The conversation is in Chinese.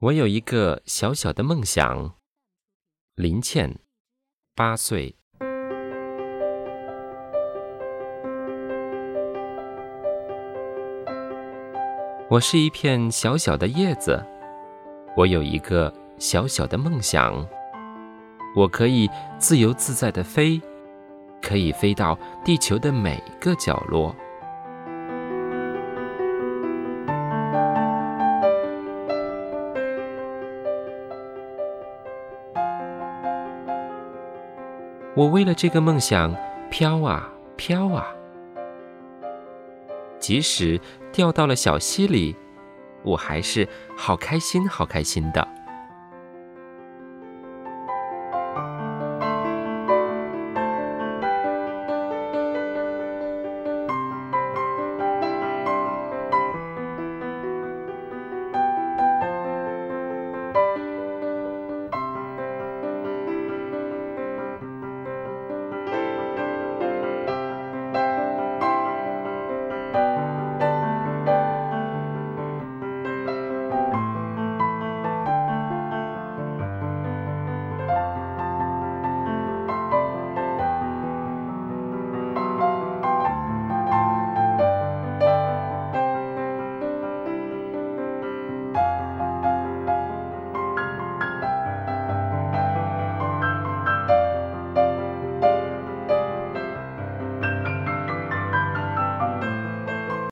我有一个小小的梦想。林倩，八岁。我是一片小小的叶子，我有一个小小的梦想。我可以自由自在的飞，可以飞到地球的每个角落。我为了这个梦想飘啊飘啊，即使掉到了小溪里，我还是好开心好开心的。